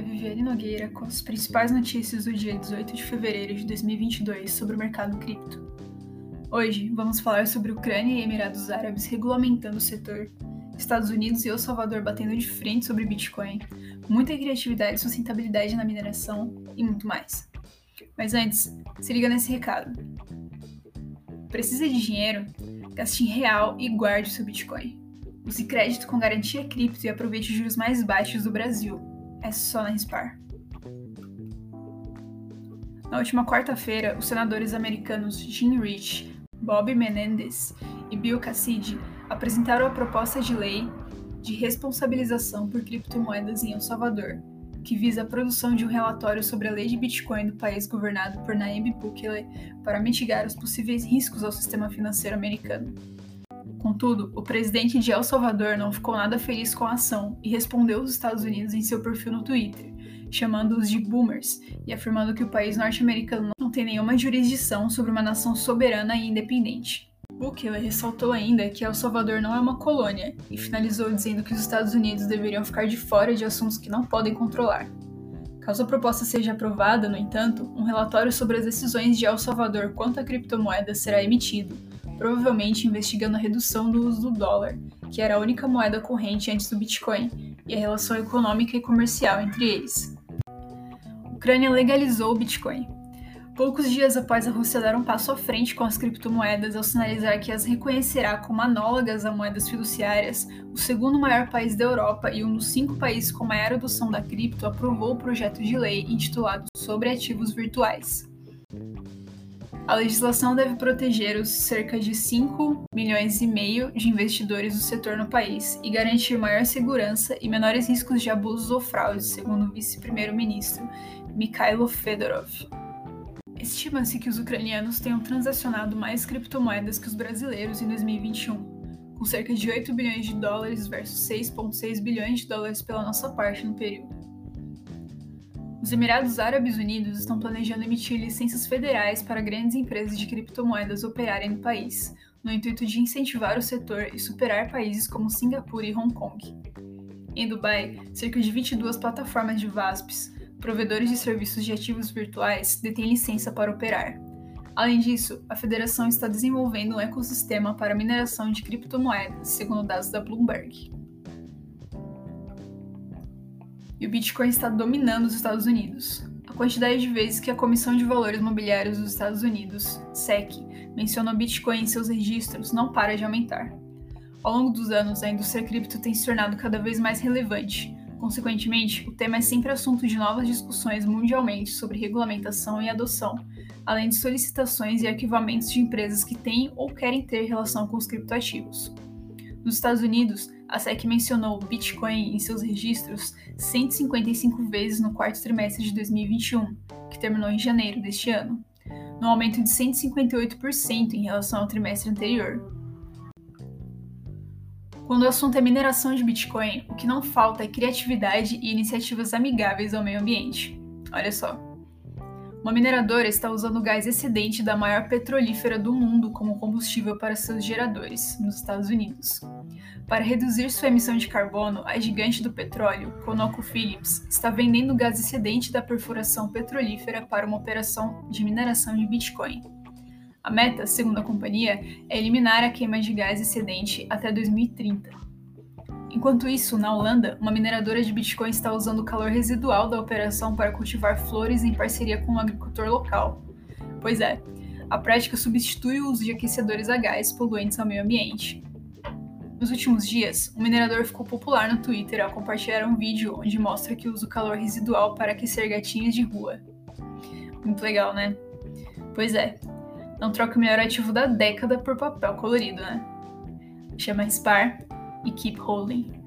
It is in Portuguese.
Viviane Nogueira com as principais notícias do dia 18 de fevereiro de 2022 sobre o mercado cripto. Hoje vamos falar sobre Ucrânia e Emirados Árabes regulamentando o setor, Estados Unidos e El Salvador batendo de frente sobre Bitcoin, muita criatividade e sustentabilidade na mineração e muito mais. Mas antes, se liga nesse recado. Precisa de dinheiro? Gaste em real e guarde seu Bitcoin. Use crédito com garantia cripto e aproveite os juros mais baixos do Brasil. É só na Rispar. Na última quarta-feira, os senadores americanos Jim Rich, Bob Menendez e Bill Cassidy apresentaram a proposta de lei de responsabilização por criptomoedas em El Salvador, que visa a produção de um relatório sobre a lei de Bitcoin do país governado por Nayib Bukele para mitigar os possíveis riscos ao sistema financeiro americano. Contudo, o presidente de El Salvador não ficou nada feliz com a ação e respondeu aos Estados Unidos em seu perfil no Twitter, chamando-os de boomers e afirmando que o país norte-americano não tem nenhuma jurisdição sobre uma nação soberana e independente. Bukele ressaltou ainda que El Salvador não é uma colônia e finalizou dizendo que os Estados Unidos deveriam ficar de fora de assuntos que não podem controlar. Caso a proposta seja aprovada, no entanto, um relatório sobre as decisões de El Salvador quanto a criptomoedas será emitido, provavelmente investigando a redução do uso do dólar, que era a única moeda corrente antes do Bitcoin, e a relação econômica e comercial entre eles. A Ucrânia legalizou o Bitcoin. Poucos dias após a Rússia dar um passo à frente com as criptomoedas ao sinalizar que as reconhecerá como análogas a moedas fiduciárias, o segundo maior país da Europa e um dos cinco países com maior adoção da cripto aprovou o projeto de lei intitulado Sobre Ativos Virtuais. A legislação deve proteger os cerca de 5 milhões e meio de investidores do setor no país e garantir maior segurança e menores riscos de abusos ou fraudes, segundo o vice-primeiro-ministro Mikhailo Fedorov. Estima-se que os ucranianos tenham transacionado mais criptomoedas que os brasileiros em 2021, com cerca de 8 bilhões de dólares versus 6,6 bilhões de dólares pela nossa parte no período. Os Emirados Árabes Unidos estão planejando emitir licenças federais para grandes empresas de criptomoedas operarem no país, no intuito de incentivar o setor e superar países como Singapura e Hong Kong. Em Dubai, cerca de 22 plataformas de VASPs, provedores de serviços de ativos virtuais, detêm licença para operar. Além disso, a federação está desenvolvendo um ecossistema para mineração de criptomoedas, segundo dados da Bloomberg e o Bitcoin está dominando os Estados Unidos. A quantidade de vezes que a Comissão de Valores Mobiliários dos Estados Unidos, SEC, menciona o Bitcoin em seus registros não para de aumentar. Ao longo dos anos, a indústria cripto tem se tornado cada vez mais relevante. Consequentemente, o tema é sempre assunto de novas discussões mundialmente sobre regulamentação e adoção, além de solicitações e arquivamentos de empresas que têm ou querem ter relação com os criptoativos. Nos Estados Unidos, a SEC mencionou Bitcoin em seus registros 155 vezes no quarto trimestre de 2021, que terminou em janeiro deste ano, no aumento de 158% em relação ao trimestre anterior. Quando o assunto é mineração de Bitcoin, o que não falta é criatividade e iniciativas amigáveis ao meio ambiente. Olha só. Uma mineradora está usando o gás excedente da maior petrolífera do mundo como combustível para seus geradores, nos Estados Unidos. Para reduzir sua emissão de carbono, a gigante do petróleo, ConocoPhillips, está vendendo gás excedente da perfuração petrolífera para uma operação de mineração de Bitcoin. A meta, segundo a companhia, é eliminar a queima de gás excedente até 2030. Enquanto isso, na Holanda, uma mineradora de Bitcoin está usando o calor residual da operação para cultivar flores em parceria com um agricultor local. Pois é, a prática substitui o uso de aquecedores a gás poluentes ao meio ambiente. Nos últimos dias, um minerador ficou popular no Twitter ao compartilhar um vídeo onde mostra que usa o calor residual para aquecer gatinhas de rua. Muito legal, né? Pois é, não troca o melhor ativo da década por papel colorido, né? Chama Spar you keep holding.